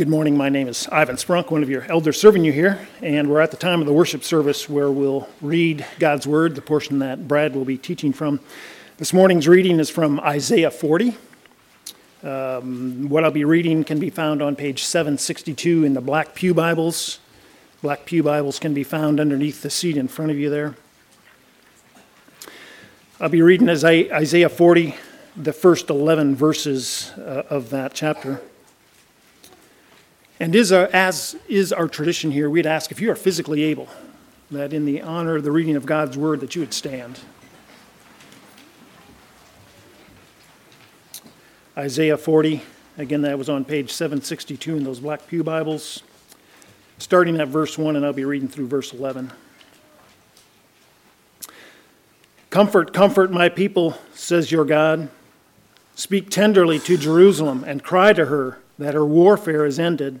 Good morning. My name is Ivan Sprunk, one of your elders serving you here, and we're at the time of the worship service where we'll read God's Word, the portion that Brad will be teaching from. This morning's reading is from Isaiah 40. Um, what I'll be reading can be found on page 762 in the Black Pew Bibles. Black Pew Bibles can be found underneath the seat in front of you there. I'll be reading Isaiah 40, the first 11 verses uh, of that chapter. And is as is our tradition here, we'd ask if you are physically able, that in the honor of the reading of God's word, that you would stand. Isaiah 40, again, that was on page 762 in those Black Pew Bibles, starting at verse 1, and I'll be reading through verse 11. Comfort, comfort my people, says your God. Speak tenderly to Jerusalem and cry to her that her warfare is ended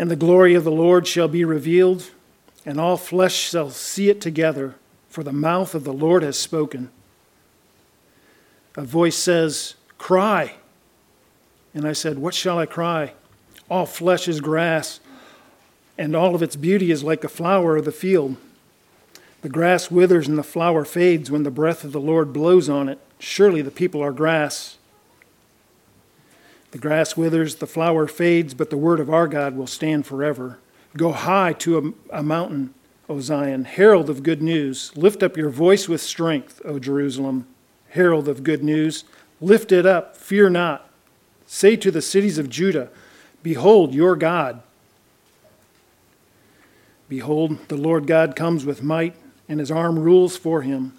And the glory of the Lord shall be revealed, and all flesh shall see it together, for the mouth of the Lord has spoken. A voice says, Cry. And I said, What shall I cry? All flesh is grass, and all of its beauty is like the flower of the field. The grass withers and the flower fades when the breath of the Lord blows on it. Surely the people are grass. The grass withers, the flower fades, but the word of our God will stand forever. Go high to a, a, mountain, O Zion, herald of good news. Lift up your voice with strength, O Jerusalem, herald of good news. Lift it up, fear not. Say to the cities of Judah, Behold your God. Behold, the Lord God comes with might, and his arm rules for him.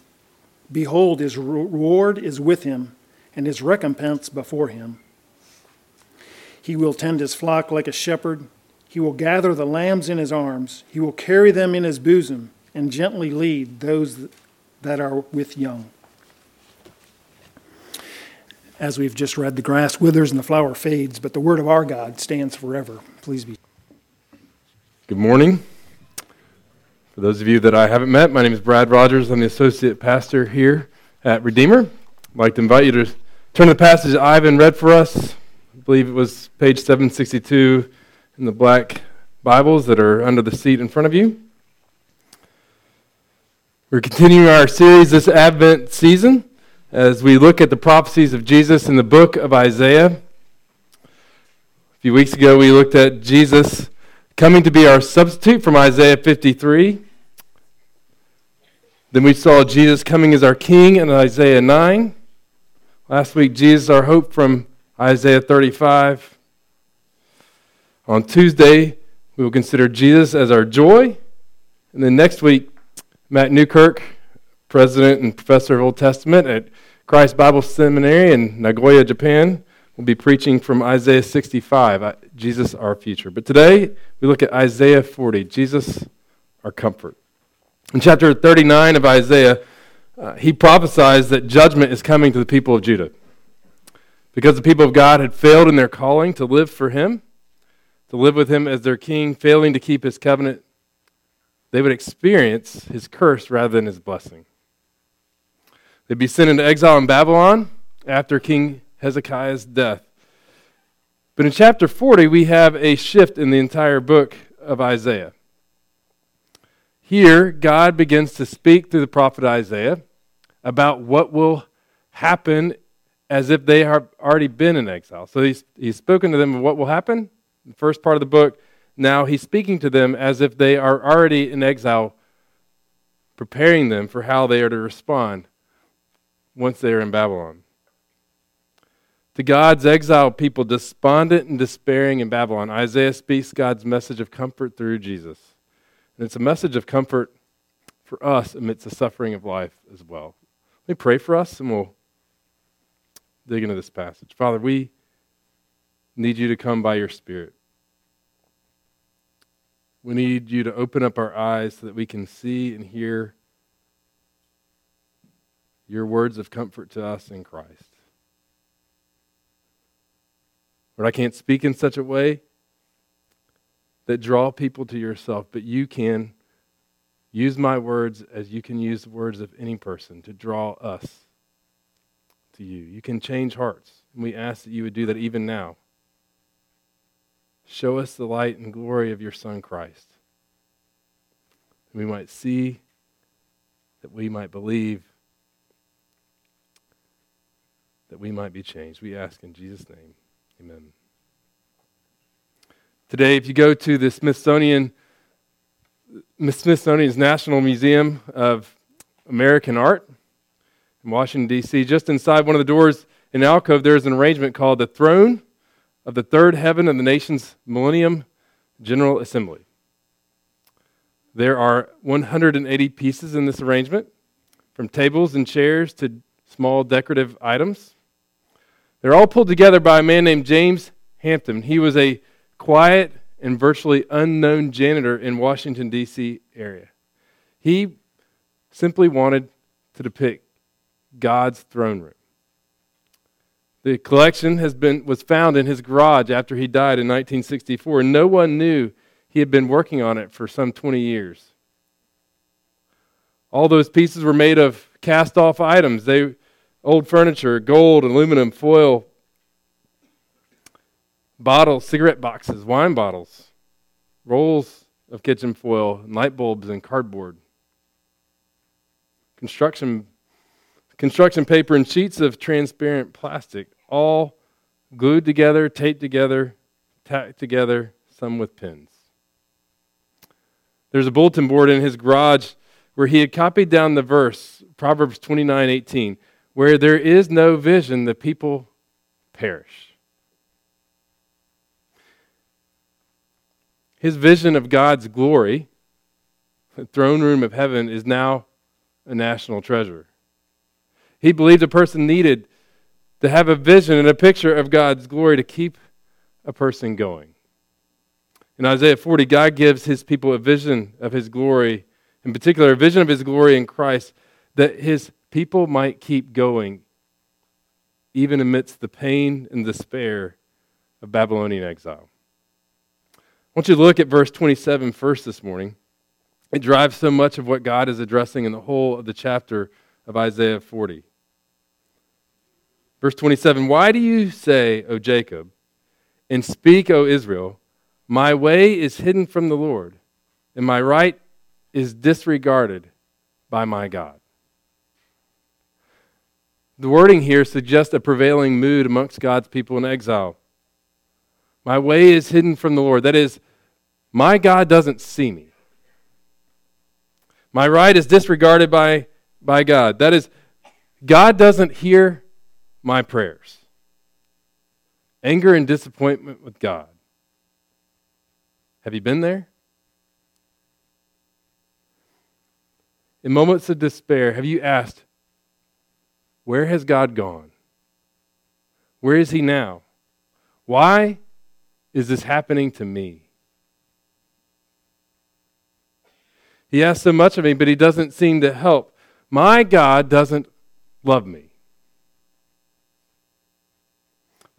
Behold, his reward is with him, and his recompense before him. He will tend his flock like a shepherd. He will gather the lambs in his arms. He will carry them in his bosom and gently lead those that are with young. As we've just read, the grass withers and the flower fades, but the word of our God stands forever. Please be. Good morning. For those of you that I haven't met, my name is Brad Rogers. I'm the associate pastor here at Redeemer. I'd like to invite you to turn to the passage Ivan read for us I believe it was page 762 in the black Bibles that are under the seat in front of you. We're continuing our series this Advent season as we look at the prophecies of Jesus in the book of Isaiah. A few weeks ago, we looked at Jesus coming to be our substitute from Isaiah 53. Then we saw Jesus coming as our king in Isaiah 9. Last week, Jesus, our hope from Isaiah 35. On Tuesday, we will consider Jesus as our joy. And then next week, Matt Newkirk, president and professor of Old Testament at Christ Bible Seminary in Nagoya, Japan, will be preaching from Isaiah 65, uh, Jesus our future. But today, we look at Isaiah 40, Jesus our comfort. In chapter 39 of Isaiah, uh, he prophesies that judgment is coming to the people of Judah. Because the people of God had failed in their calling to live for Him, to live with Him as their king, failing to keep His covenant, they would experience His curse rather than His blessing. They'd be sent into exile in Babylon after King Hezekiah's death. But in chapter 40, we have a shift in the entire book of Isaiah. Here, God begins to speak through the prophet Isaiah about what will happen as if they have already been in exile. So he's, he's spoken to them of what will happen. The first part of the book. Now he's speaking to them as if they are already in exile, preparing them for how they are to respond once they are in Babylon. To God's exiled people, despondent and despairing in Babylon, Isaiah speaks God's message of comfort through Jesus. And it's a message of comfort for us amidst the suffering of life as well. Let me pray for us and we'll dig into this passage. Father, we need you to come by your Spirit. We need you to open up our eyes so that we can see and hear your words of comfort to us in Christ. Lord, I can't speak in such a way that draw people to yourself, but you can use my words as you can use the words of any person to draw us to you. You can change hearts, and we ask that you would do that even now. Show us the light and glory of your Son, Christ. That we might see, that we might believe, that we might be changed. We ask in Jesus' name. Amen. Today, if you go to the Smithsonian, Smithsonian's National Museum of American Art in Washington, D.C., just inside one of the doors in alcove, there's an arrangement called the Throne of the Third Heaven of the Nation's Millennium General Assembly. There are 180 pieces in this arrangement, from tables and chairs to small decorative items. They're all pulled together by a man named James Hampton. He was a quiet and virtually unknown janitor in Washington D.C. area. He simply wanted to depict God's throne room. The collection has been was found in his garage after he died in 1964. and No one knew he had been working on it for some 20 years. All those pieces were made of cast off items. They old furniture, gold, aluminum, foil, bottles, cigarette boxes, wine bottles, rolls of kitchen foil, light bulbs, and cardboard. Construction, construction paper and sheets of transparent plastic, all glued together, taped together, tacked together, some with pins. There's a bulletin board in his garage where he had copied down the verse, Proverbs 29 18. Where there is no vision, the people perish. His vision of God's glory, the throne room of heaven, is now a national treasure. He believed a person needed to have a vision and a picture of God's glory to keep a person going. In Isaiah 40, God gives his people a vision of his glory, in particular, a vision of his glory in Christ, that his people might keep going even amidst the pain and despair of Babylonian exile. I want you to look at verse 27 first this morning. It drives so much of what God is addressing in the whole of the chapter of Isaiah 40. Verse 27 Why do you say, O Jacob, and speak, O Israel, my way is hidden from the Lord, and my right is disregarded by my God? The wording here suggests a prevailing mood amongst God's people in exile. My way is hidden from the Lord. That is, my God doesn't see me. My right is disregarded by, by God. That is, God doesn't hear my prayers. Anger and disappointment with God. Have you been there? In moments of despair, have you asked, where has God gone? Where is He now? Why is this happening to me? He asks so much of me, but He doesn't seem to help. My God doesn't love me.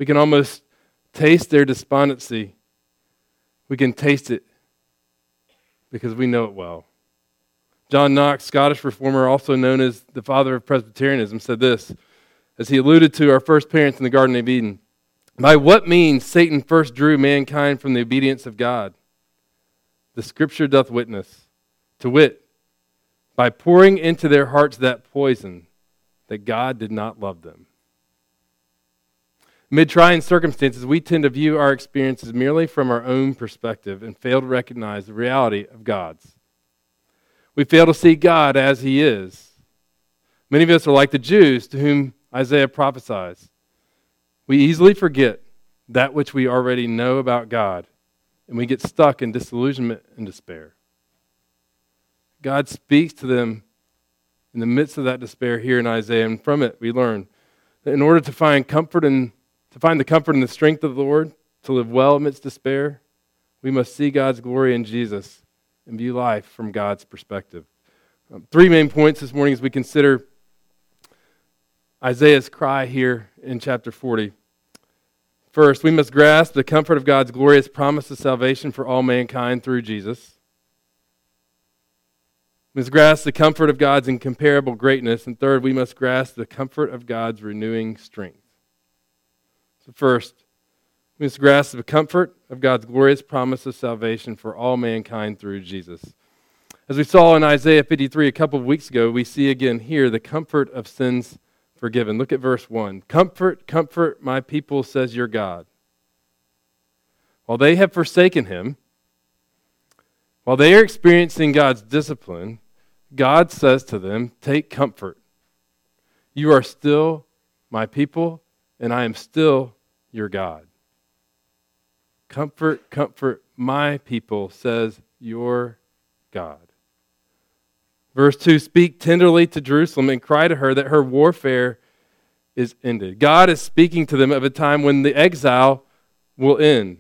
We can almost taste their despondency. We can taste it because we know it well. John Knox, Scottish reformer, also known as the father of Presbyterianism, said this as he alluded to our first parents in the Garden of Eden By what means Satan first drew mankind from the obedience of God? The scripture doth witness, to wit, by pouring into their hearts that poison that God did not love them. Amid trying circumstances, we tend to view our experiences merely from our own perspective and fail to recognize the reality of God's. We fail to see God as He is. Many of us are like the Jews to whom Isaiah prophesies. We easily forget that which we already know about God, and we get stuck in disillusionment and despair. God speaks to them in the midst of that despair here in Isaiah, and from it we learn that in order to find comfort and to find the comfort and the strength of the Lord, to live well amidst despair, We must see God's glory in Jesus and view life from God's perspective. Um, three main points this morning as we consider Isaiah's cry here in chapter 40. First, we must grasp the comfort of God's glorious promise of salvation for all mankind through Jesus. We must grasp the comfort of God's incomparable greatness. And third, we must grasp the comfort of God's renewing strength. First, we must grasp the comfort of God's glorious promise of salvation for all mankind through Jesus. As we saw in Isaiah 53 a couple of weeks ago, we see again here the comfort of sins forgiven. Look at verse 1. Comfort, comfort my people, says your God. While they have forsaken him, while they are experiencing God's discipline, God says to them, Take comfort. You are still my people, and I am still your God. Comfort, comfort my people, says your God. Verse 2 Speak tenderly to Jerusalem and cry to her that her warfare is ended. God is speaking to them of a time when the exile will end.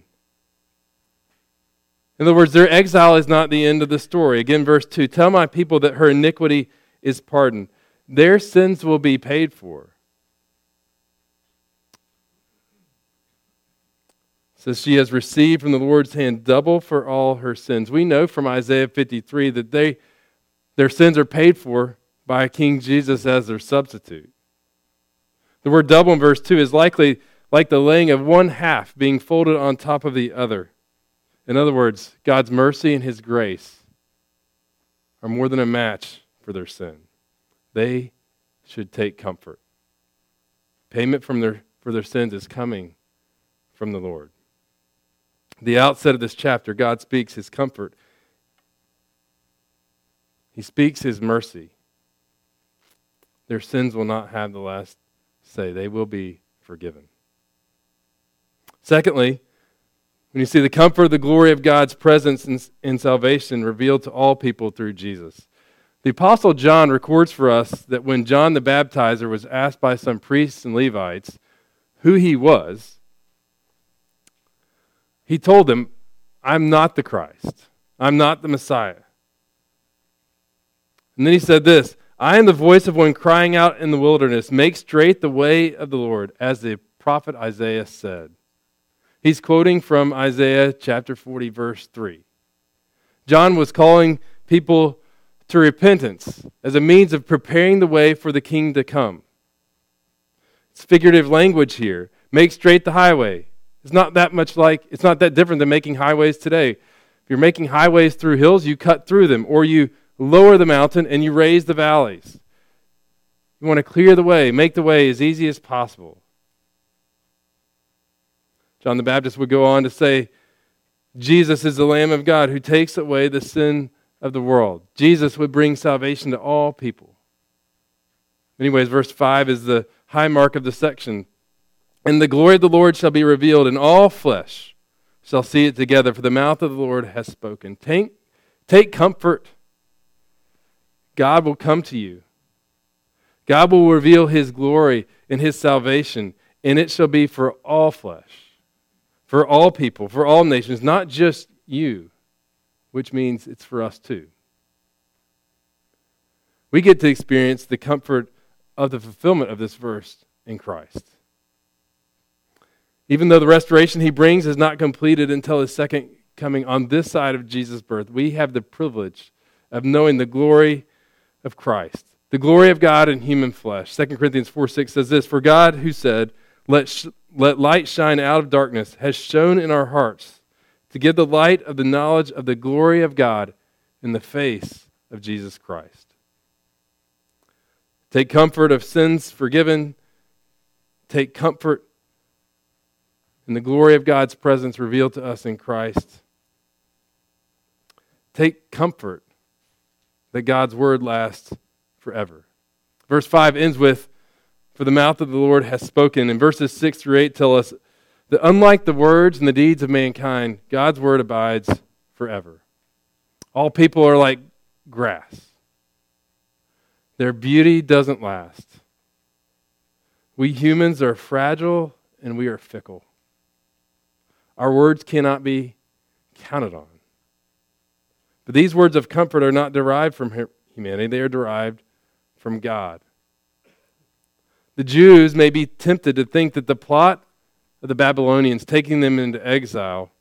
In other words, their exile is not the end of the story. Again, verse 2 Tell my people that her iniquity is pardoned, their sins will be paid for. Says she has received from the Lord's hand double for all her sins. We know from Isaiah 53 that they, their sins are paid for by King Jesus as their substitute. The word double in verse 2 is likely like the laying of one half being folded on top of the other. In other words, God's mercy and His grace are more than a match for their sin. They should take comfort. Payment from their, for their sins is coming from the Lord. The outset of this chapter, God speaks His comfort, He speaks His mercy. Their sins will not have the last say, they will be forgiven. Secondly, when you see the comfort, the glory of God's presence in, in salvation revealed to all people through Jesus. The Apostle John records for us that when John the Baptizer was asked by some priests and Levites who he was, he told them, I'm not the Christ. I'm not the Messiah. And then he said this I am the voice of one crying out in the wilderness, make straight the way of the Lord, as the prophet Isaiah said. He's quoting from Isaiah chapter 40, verse 3. John was calling people to repentance as a means of preparing the way for the king to come. It's figurative language here. Make straight the highway. It's not that much like, it's not that different than making highways today. If you're making highways through hills, you cut through them, or you lower the mountain and you raise the valleys. You want to clear the way, make the way as easy as possible. John the Baptist would go on to say, Jesus is the Lamb of God who takes away the sin of the world. Jesus would bring salvation to all people. Anyways, verse 5 is the high mark of the section. And the glory of the Lord shall be revealed, and all flesh shall see it together, for the mouth of the Lord has spoken. Take, take comfort. God will come to you. God will reveal his glory and his salvation, and it shall be for all flesh for all people, for all nations, not just you, which means it's for us too. We get to experience the comfort of the fulfillment of this verse in Christ. Even though the restoration he brings is not completed until his second coming on this side of Jesus' birth, we have the privilege of knowing the glory of Christ, the glory of God in human flesh. 2 Corinthians 4 6 says this For God, who said, Let, sh- let light shine out of darkness, has shone in our hearts to give the light of the knowledge of the glory of God in the face of Jesus Christ. Take comfort of sins forgiven. Take comfort in the glory of God's presence revealed to us in Christ. Take comfort that God's word lasts forever. Verse 5 ends with for the mouth of the Lord has spoken. And verses 6 through 8 tell us that unlike the words and the deeds of mankind, God's word abides forever. All people are like grass, their beauty doesn't last. We humans are fragile and we are fickle. Our words cannot be counted on. But these words of comfort are not derived from humanity, they are derived from God. The Jews may be tempted to think that the plot of the Babylonians taking them into exile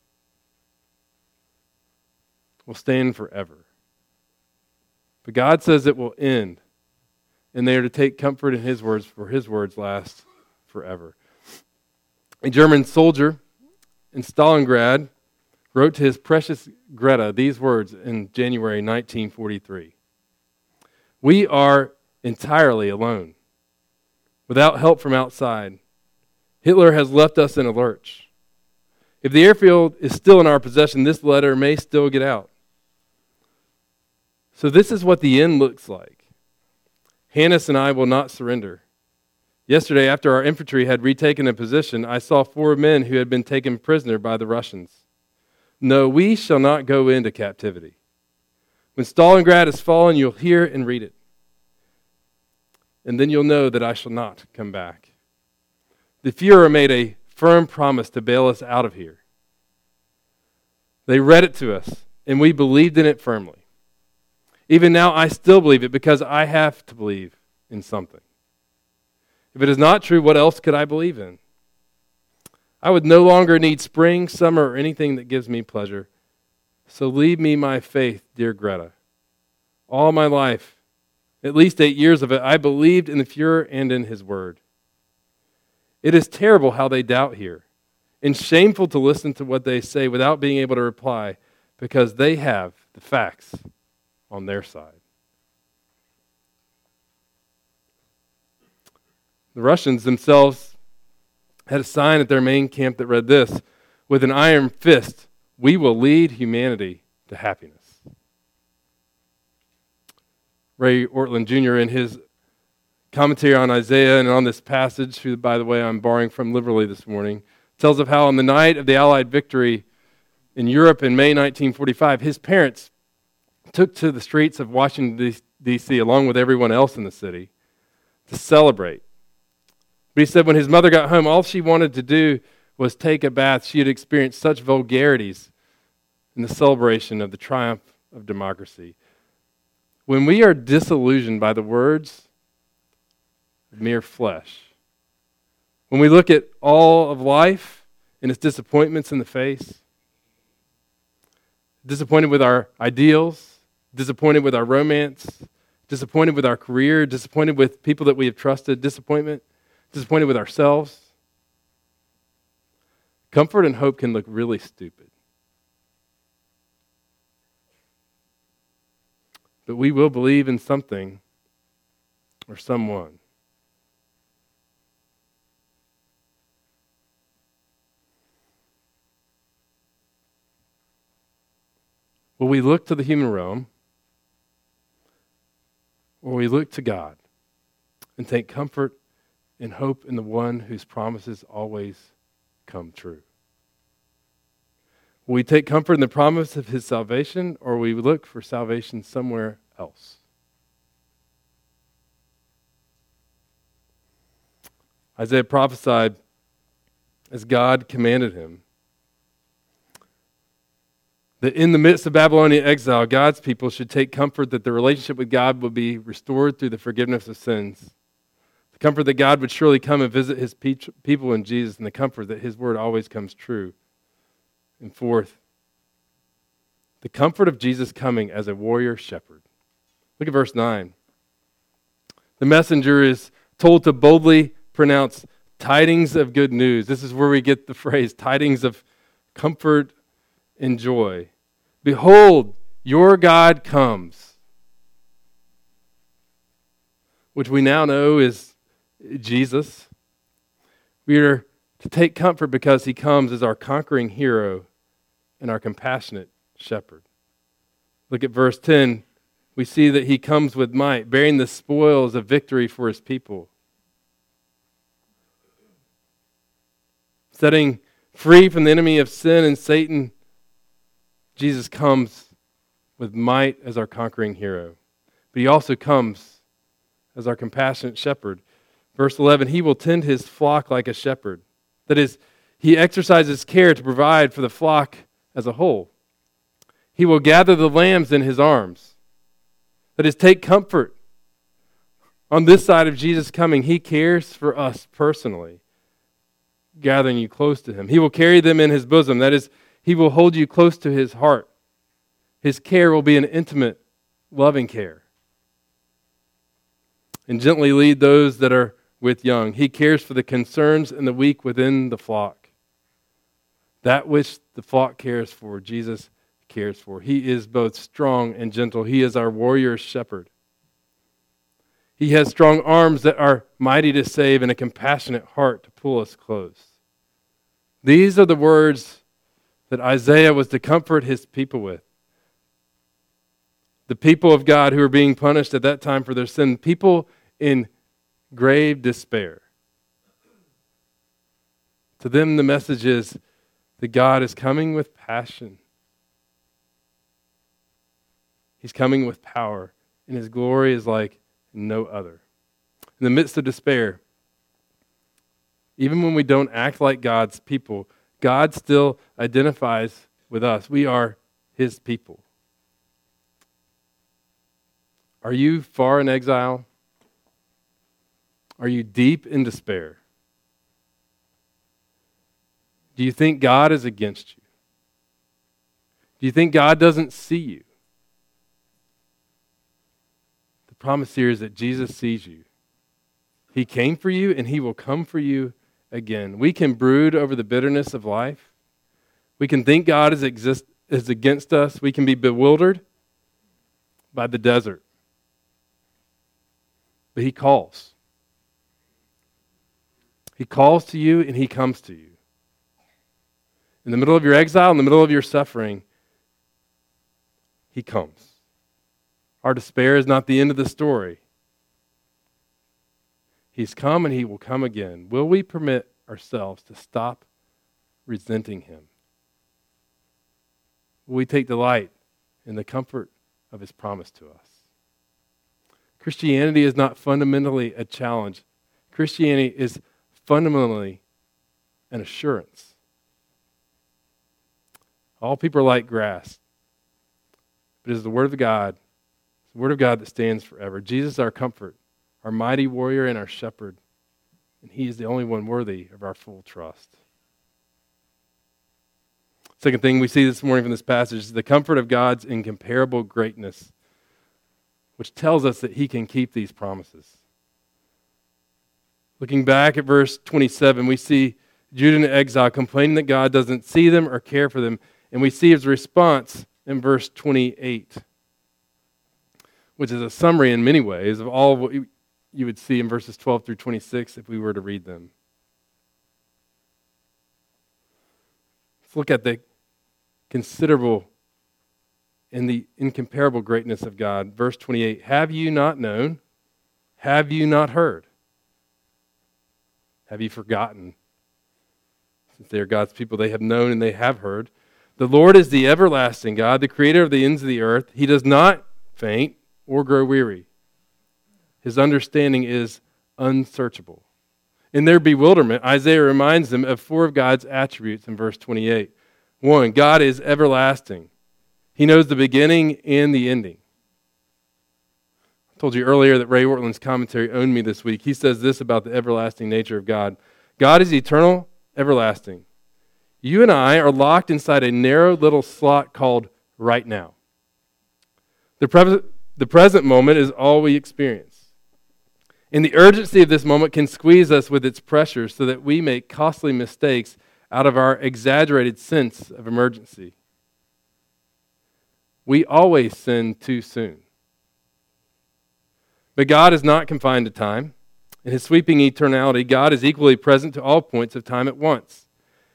will stand forever. But God says it will end, and they are to take comfort in His words, for His words last forever. A German soldier in Stalingrad wrote to his precious Greta these words in January 1943 We are entirely alone, without help from outside. Hitler has left us in a lurch. If the airfield is still in our possession, this letter may still get out. So, this is what the end looks like. Hannes and I will not surrender. Yesterday, after our infantry had retaken a position, I saw four men who had been taken prisoner by the Russians. No, we shall not go into captivity. When Stalingrad has fallen, you'll hear and read it. And then you'll know that I shall not come back. The Fuhrer made a firm promise to bail us out of here. They read it to us, and we believed in it firmly. Even now, I still believe it because I have to believe in something. If it is not true, what else could I believe in? I would no longer need spring, summer, or anything that gives me pleasure. So leave me my faith, dear Greta. All my life, at least eight years of it, I believed in the Fuhrer and in his word. It is terrible how they doubt here, and shameful to listen to what they say without being able to reply because they have the facts on their side. The Russians themselves had a sign at their main camp that read this With an iron fist, we will lead humanity to happiness. Ray Ortlund Jr., in his commentary on Isaiah and on this passage, who, by the way, I'm borrowing from liberally this morning, tells of how on the night of the Allied victory in Europe in May 1945, his parents took to the streets of Washington, D.C., along with everyone else in the city, to celebrate but he said when his mother got home, all she wanted to do was take a bath. She had experienced such vulgarities in the celebration of the triumph of democracy. When we are disillusioned by the words of mere flesh, when we look at all of life and its disappointments in the face, disappointed with our ideals, disappointed with our romance, disappointed with our career, disappointed with people that we have trusted, disappointment disappointed with ourselves. Comfort and hope can look really stupid. But we will believe in something or someone. Will we look to the human realm or we look to God and take comfort and hope in the one whose promises always come true? Will we take comfort in the promise of his salvation, or we look for salvation somewhere else? Isaiah prophesied as God commanded him that in the midst of Babylonian exile, God's people should take comfort that the relationship with God would be restored through the forgiveness of sins comfort that God would surely come and visit his people in Jesus, and the comfort that his word always comes true. And fourth, the comfort of Jesus coming as a warrior shepherd. Look at verse 9. The messenger is told to boldly pronounce tidings of good news. This is where we get the phrase tidings of comfort and joy. Behold, your God comes, which we now know is Jesus. We are to take comfort because he comes as our conquering hero and our compassionate shepherd. Look at verse 10. We see that he comes with might, bearing the spoils of victory for his people. Setting free from the enemy of sin and Satan, Jesus comes with might as our conquering hero. But he also comes as our compassionate shepherd. Verse 11, he will tend his flock like a shepherd. That is, he exercises care to provide for the flock as a whole. He will gather the lambs in his arms. That is, take comfort. On this side of Jesus coming, he cares for us personally, gathering you close to him. He will carry them in his bosom. That is, he will hold you close to his heart. His care will be an intimate, loving care. And gently lead those that are with young. He cares for the concerns and the weak within the flock. That which the flock cares for, Jesus cares for. He is both strong and gentle. He is our warrior shepherd. He has strong arms that are mighty to save and a compassionate heart to pull us close. These are the words that Isaiah was to comfort his people with. The people of God who were being punished at that time for their sin, people in grave despair. To them, the message is that God is coming with passion. He's coming with power, and His glory is like no other. In the midst of despair, even when we don't act like God's people, God still identifies with us. We are His people. Are you far in exile? Are you deep in despair? Do you think God is against you? Do you think God doesn't see you? The promise here is that Jesus sees you. He came for you and he will come for you again. We can brood over the bitterness of life. We can think God is, exist, is against us. We can be bewildered by the desert. But he calls. He calls to you and he comes to you. In the middle of your exile, in the middle of your suffering, he comes. Our despair is not the end of the story. He's come and he will come again. Will we permit ourselves to stop resenting him? Will we take delight in the comfort of his promise to us? Christianity is not fundamentally a challenge. Christianity is fundamentally an assurance. All people are like grass, but it is the Word of God, the Word of God that stands forever. Jesus is our comfort, our mighty warrior, and our shepherd, and He is the only one worthy of our full trust. Second thing we see this morning from this passage is the comfort of God's incomparable greatness, which tells us that He can keep these promises. Looking back at verse 27, we see Judah in exile complaining that God doesn't see them or care for them. And we see his response in verse 28, which is a summary in many ways of all of what you would see in verses 12 through 26 if we were to read them. Let's look at the considerable and the incomparable greatness of God. Verse 28 Have you not known? Have you not heard? Have you forgotten? Since they are God's people, they have known and they have heard. The Lord is the everlasting God, the creator of the ends of the earth. He does not faint or grow weary. His understanding is unsearchable. In their bewilderment, Isaiah reminds them of four of God's attributes in verse 28. One, God is everlasting. He knows the beginning and the ending told you earlier that Ray Ortlund's commentary owned me this week. He says this about the everlasting nature of God God is eternal, everlasting. You and I are locked inside a narrow little slot called right now. The, pre- the present moment is all we experience. And the urgency of this moment can squeeze us with its pressure so that we make costly mistakes out of our exaggerated sense of emergency. We always sin too soon. But God is not confined to time. In his sweeping eternality, God is equally present to all points of time at once.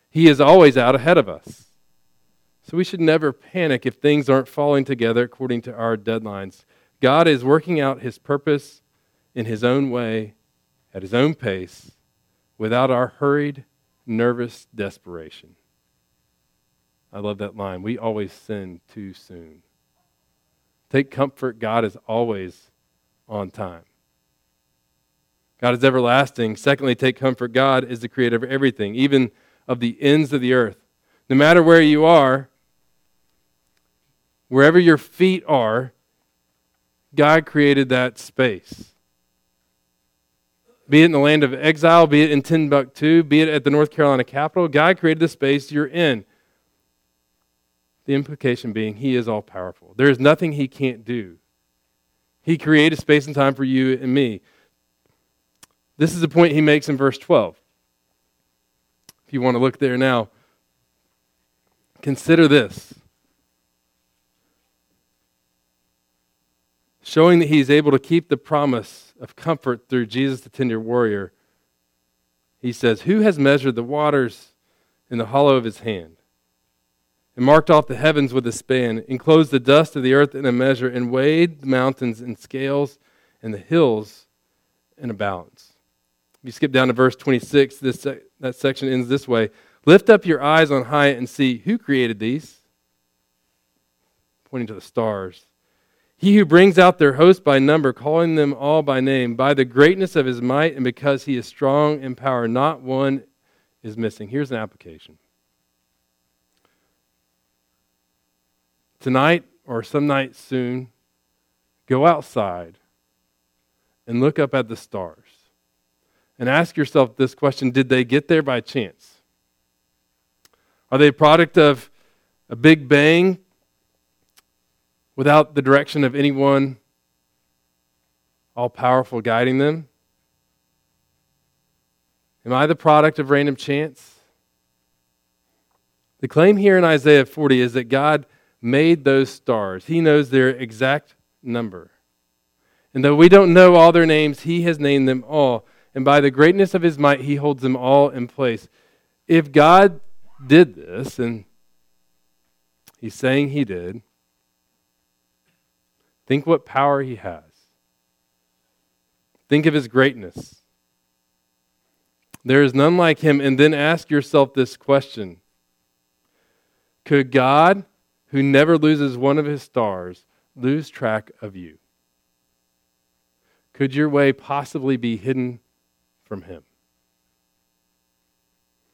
He is always out ahead of us. So we should never panic if things aren't falling together according to our deadlines. God is working out his purpose in his own way, at his own pace, without our hurried, nervous desperation. I love that line. We always sin too soon. Take comfort, God is always on time. God is everlasting. Secondly, take comfort. God is the creator of everything, even of the ends of the earth. No matter where you are, Wherever your feet are, God created that space. Be it in the land of exile, be it in Timbuktu, be it at the North Carolina Capitol, God created the space you're in. The implication being, He is all powerful. There is nothing He can't do. He created space and time for you and me. This is the point He makes in verse 12. If you want to look there now, consider this. Showing that He's able to keep the promise of comfort through Jesus, the tender warrior, He says, Who has measured the waters in the hollow of His hand? And marked off the heavens with a span, enclosed the dust of the earth in a measure, and weighed the mountains in scales and the hills in a balance. If you skip down to verse 26, this, that section ends this way Lift up your eyes on high and see who created these, pointing to the stars. He who brings out their host by number, calling them all by name, by the greatness of his might, and because he is strong in power, not one is missing. Here's an application tonight or some night soon, go outside and look up at the stars and ask yourself this question Did they get there by chance? Are they a product of a big bang without the direction of anyone all powerful guiding them? Am I the product of random chance? The claim here in Isaiah 40 is that God made those stars. He knows their exact number. And though we don't know all their names, He has named them all. And by the greatness of His might, He holds them all in place. If God did this, and He's saying He did, think what power He has. Think of His greatness. There is none like Him. And then ask yourself this question Could God who never loses one of his stars, lose track of you? Could your way possibly be hidden from him?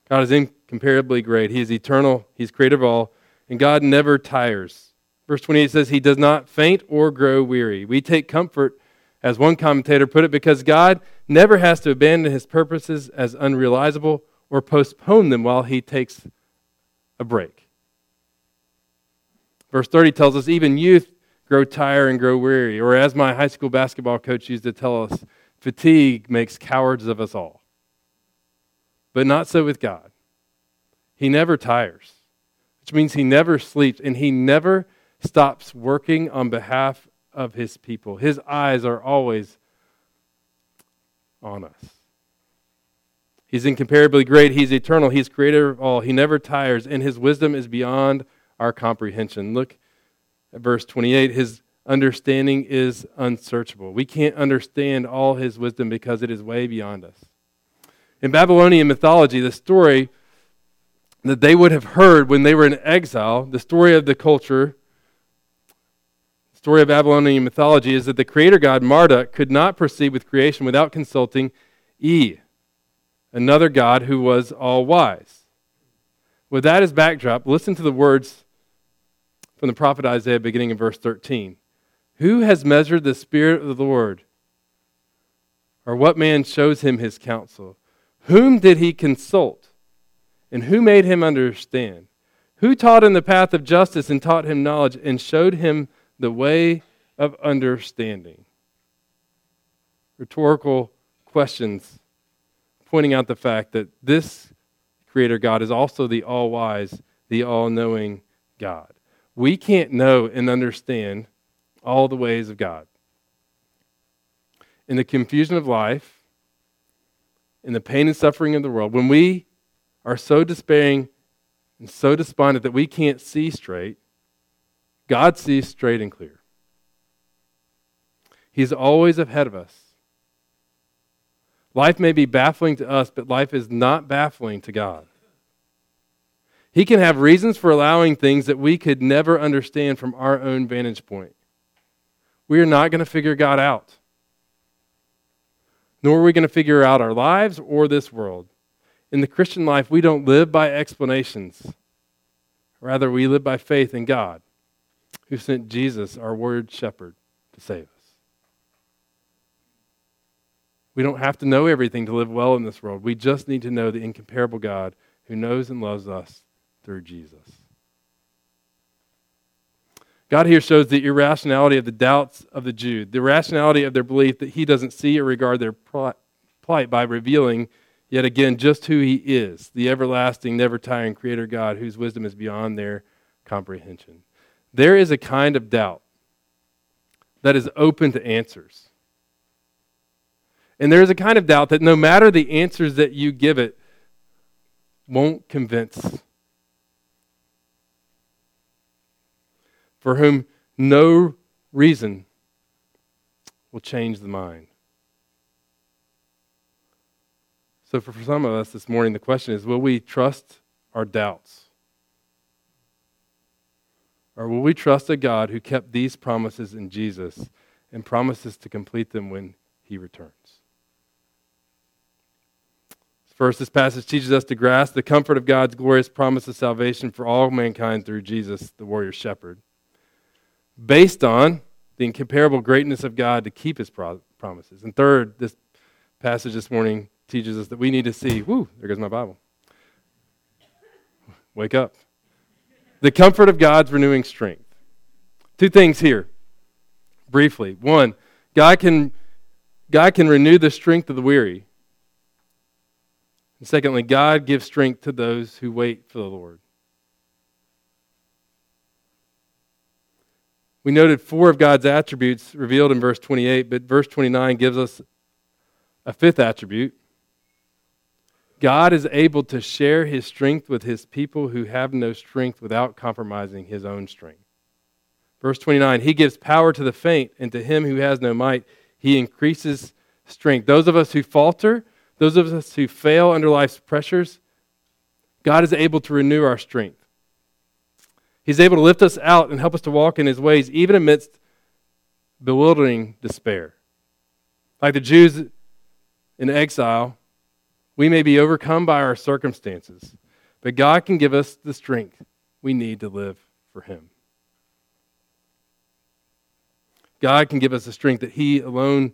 God is incomparably great. He is eternal, He's creator of all, and God never tires. Verse 28 says, He does not faint or grow weary. We take comfort, as one commentator put it, because God never has to abandon His purposes as unrealizable or postpone them while He takes a break. Verse 30 tells us even youth grow tired and grow weary. Or as my high school basketball coach used to tell us, fatigue makes cowards of us all. But not so with God. He never tires, which means he never sleeps and he never stops working on behalf of his people. His eyes are always on us. He's incomparably great. He's eternal. He's creator of all. He never tires, and his wisdom is beyond our comprehension. Look at verse 28. His understanding is unsearchable. We can't understand all his wisdom because it is way beyond us. In Babylonian mythology, the story that they would have heard when they were in exile, the story of the culture, the story of Babylonian mythology is that the creator god Marduk could not proceed with creation without consulting E, another god who was all wise. With that as backdrop, listen to the words from the prophet Isaiah beginning in verse 13. Who has measured the Spirit of the Lord? Or what man shows him his counsel? Whom did he consult? And who made him understand? Who taught him the path of justice and taught him knowledge and showed him the way of understanding? Rhetorical questions pointing out the fact that this Creator God is also the all wise, the all knowing God we can't know and understand all the ways of God. In the confusion of life, in the pain and suffering of the world, when we are so despairing and so despondent that we can't see straight, God sees straight and clear. He's always ahead of us. Life may be baffling to us, but life is not baffling to God. He can have reasons for allowing things that we could never understand from our own vantage point. We are not going to figure God out, nor are we going to figure out our lives or this world. In the Christian life, we don't live by explanations. Rather, we live by faith in God, who sent Jesus, our word shepherd, to save us. We don't have to know everything to live well in this world. We just need to know the incomparable God who knows and loves us through Jesus. God here shows the irrationality of the doubts of the Jew, the irrationality of their belief that he doesn't see or regard their plight by revealing yet again just who he is, the everlasting, never tiring creator God whose wisdom is beyond their comprehension. There is a kind of doubt that is open to answers. And there is a kind of doubt that no matter the answers that you give it, won't convince. For whom no reason will change the mind. So, for some of us this morning, the question is will we trust our doubts? Or will we trust a God who kept these promises in Jesus and promises to complete them when he returns? First, this passage teaches us to grasp the comfort of God's glorious promise of salvation for all mankind through Jesus, the warrior shepherd, based on the incomparable greatness of God to keep his promises. And third, this passage this morning teaches us that we need to see, whoo, there goes my Bible. Wake up. The comfort of God's renewing strength. Two things here, briefly. One, God can, God can renew the strength of the weary and secondly, God gives strength to those who wait for the Lord. We noted four of God's attributes revealed in verse 28, but verse 29 gives us a fifth attribute. God is able to share his strength with his people who have no strength without compromising his own strength. Verse 29 He gives power to the faint, and to him who has no might, he increases strength. Those of us who falter, those of us who fail under life's pressures, God is able to renew our strength. He's able to lift us out and help us to walk in His ways, even amidst bewildering despair. Like the Jews in exile, we may be overcome by our circumstances, but God can give us the strength we need to live for Him. God can give us the strength that He alone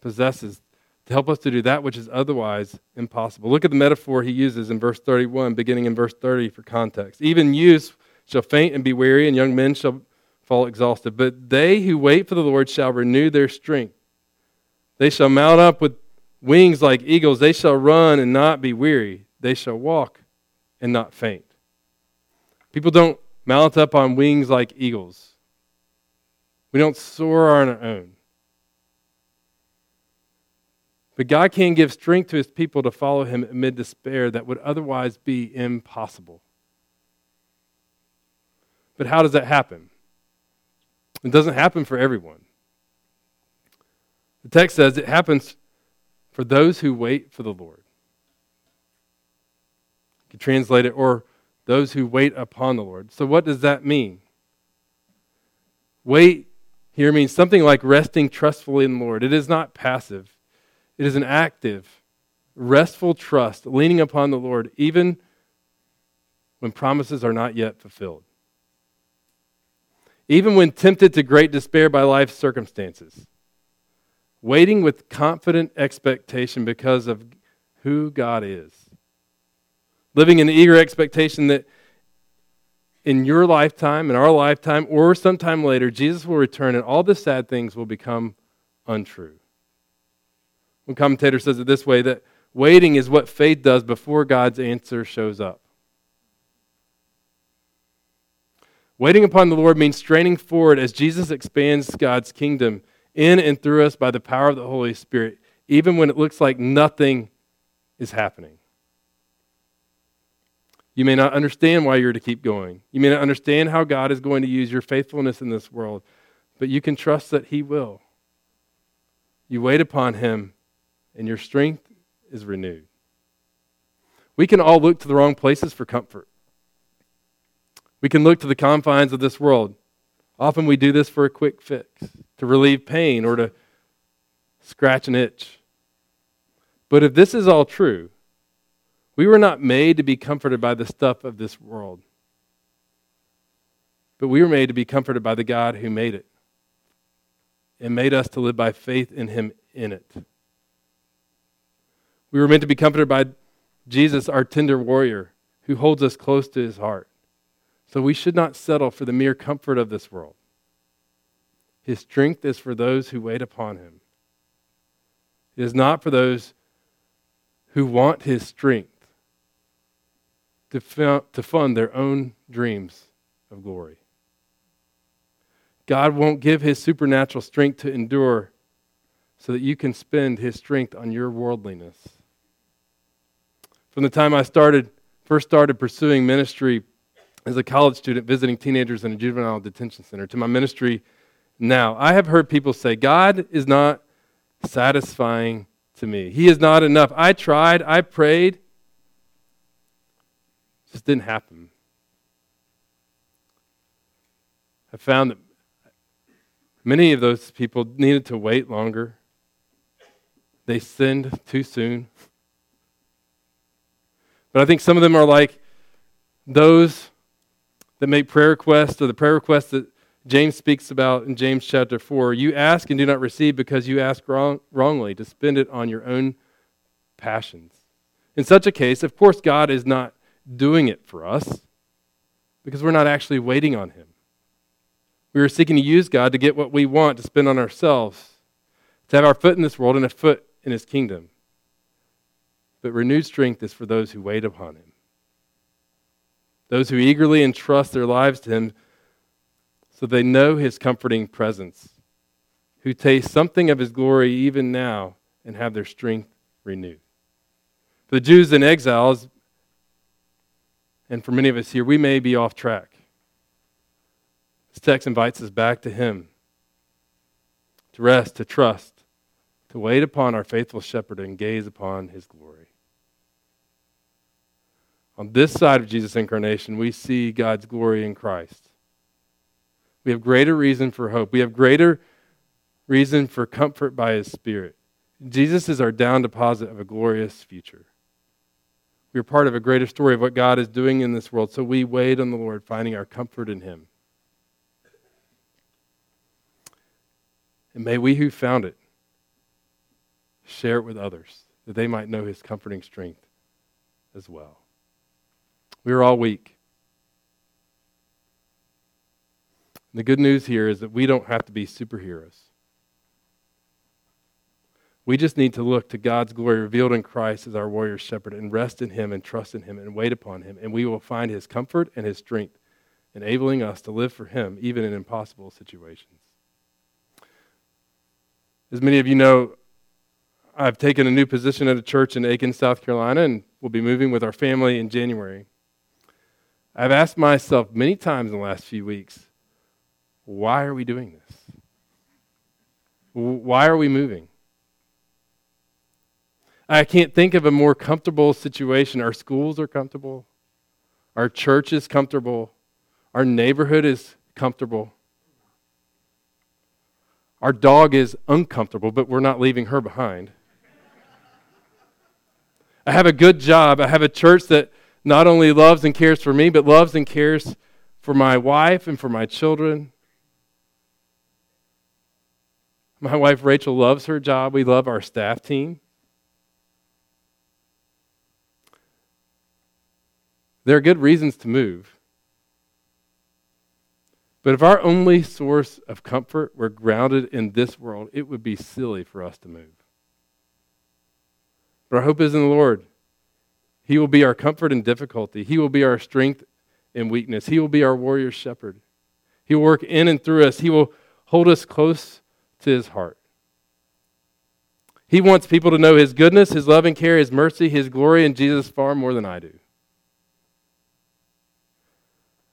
possesses to help us to do that which is otherwise impossible. Look at the metaphor he uses in verse 31, beginning in verse 30 for context. Even youths shall faint and be weary, and young men shall fall exhausted. But they who wait for the Lord shall renew their strength. They shall mount up with wings like eagles. They shall run and not be weary. They shall walk and not faint. People don't mount up on wings like eagles. We don't soar on our own. But God can give strength to his people to follow him amid despair that would otherwise be impossible. But how does that happen? It doesn't happen for everyone. The text says it happens for those who wait for the Lord. You can translate it, or those who wait upon the Lord. So, what does that mean? Wait here means something like resting trustfully in the Lord. It is not passive, it is an active, restful trust, leaning upon the Lord, even when promises are not yet fulfilled. Even when tempted to great despair by life's circumstances. Waiting with confident expectation because of who God is. Living in eager expectation that in your lifetime, in our lifetime, or sometime later, Jesus will return and all the sad things will become untrue. One commentator says it this way that waiting is what faith does before God's answer shows up. Waiting upon the Lord means straining forward as Jesus expands God's kingdom in and through us by the power of the Holy Spirit, even when it looks like nothing is happening. You may not understand why you're to keep going. You may not understand how God is going to use your faithfulness in this world, but you can trust that He will. You wait upon Him and your strength is renewed. We can all look to the wrong places for comfort. We can look to the confines of this world. Often we do this for a quick fix, to relieve pain or to scratch an itch. But if this is all true, we were not made to be comforted by the stuff of this world, but we were made to be comforted by the God who made it and made us to live by faith in him in it. We were meant to be comforted by Jesus, our tender warrior, who holds us close to his heart. So we should not settle for the mere comfort of this world. His strength is for those who wait upon him. It is not for those who want his strength to, to fund their own dreams of glory. God won't give his supernatural strength to endure so that you can spend his strength on your worldliness. From the time I started, first started pursuing ministry as a college student visiting teenagers in a juvenile detention center to my ministry now, I have heard people say, God is not satisfying to me. He is not enough. I tried, I prayed, it just didn't happen. I found that many of those people needed to wait longer. They sinned too soon. But I think some of them are like those that make prayer requests or the prayer requests that James speaks about in James chapter 4 you ask and do not receive because you ask wrong, wrongly to spend it on your own passions. In such a case, of course, God is not doing it for us because we're not actually waiting on Him. We are seeking to use God to get what we want to spend on ourselves, to have our foot in this world and a foot in His kingdom. But renewed strength is for those who wait upon Him, those who eagerly entrust their lives to Him so they know his comforting presence, who taste something of his glory even now and have their strength renewed. For the Jews in exiles, and for many of us here, we may be off track. This text invites us back to him, to rest, to trust, to wait upon our faithful shepherd and gaze upon his glory. On this side of Jesus' incarnation, we see God's glory in Christ. We have greater reason for hope. We have greater reason for comfort by His Spirit. Jesus is our down deposit of a glorious future. We are part of a greater story of what God is doing in this world, so we wait on the Lord, finding our comfort in Him. And may we who found it share it with others, that they might know His comforting strength as well. We are all weak. the good news here is that we don't have to be superheroes. We just need to look to God's glory revealed in Christ as our warrior shepherd and rest in Him and trust in Him and wait upon Him, and we will find His comfort and His strength, enabling us to live for Him even in impossible situations. As many of you know, I've taken a new position at a church in Aiken, South Carolina, and we'll be moving with our family in January. I've asked myself many times in the last few weeks why are we doing this? Why are we moving? I can't think of a more comfortable situation. Our schools are comfortable, our church is comfortable, our neighborhood is comfortable. Our dog is uncomfortable, but we're not leaving her behind. I have a good job. I have a church that not only loves and cares for me, but loves and cares for my wife and for my children. My wife Rachel loves her job. We love our staff team. There are good reasons to move. But if our only source of comfort were grounded in this world, it would be silly for us to move. But our hope is in the Lord. He will be our comfort in difficulty, He will be our strength in weakness, He will be our warrior shepherd. He will work in and through us, He will hold us close to his heart. He wants people to know his goodness, his love and care, his mercy, his glory in Jesus far more than I do.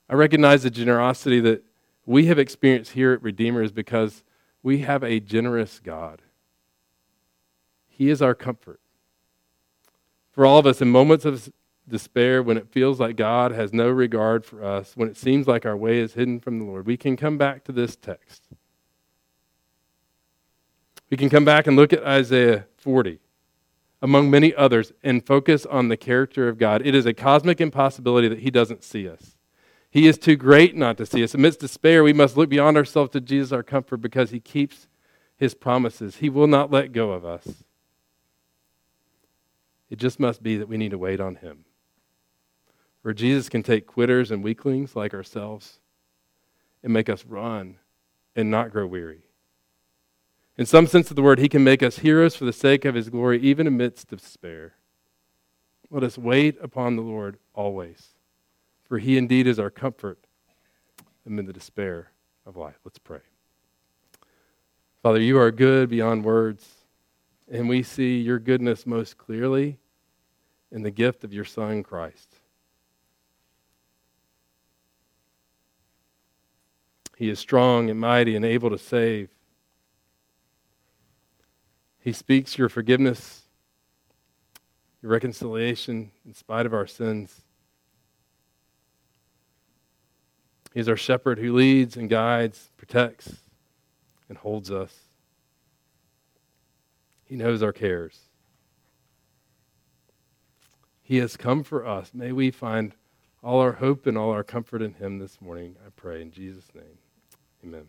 I recognize the generosity that we have experienced here at Redeemer is because we have a generous God. He is our comfort. For all of us, in moments of despair, when it feels like God has no regard for us, when it seems like our way is hidden from the Lord, we can come back to this text. We can come back and look at Isaiah 40, among many others, and focus on the character of God. It is a cosmic impossibility that He doesn't see us. He is too great not to see us. Amidst despair, we must look beyond ourselves to Jesus, our comfort, because he keeps his promises. He will not let go of us. It just must be that we need to wait on him. For Jesus can take quitters and weaklings like ourselves and make us run and not grow weary. In some sense of the word, he can make us heroes for the sake of his glory, even amidst despair. Let us wait upon the Lord always, for he indeed is our comfort amid the despair of life. Let's pray. Father, you are good beyond words, and we see your goodness most clearly in the gift of your Son, Christ. He is strong and mighty and able to save. He speaks your forgiveness, your reconciliation in spite of our sins. He's our shepherd who leads and guides, protects, and holds us. He knows our cares. He has come for us. May we find all our hope and all our comfort in Him this morning, I pray, in Jesus' name. Amen.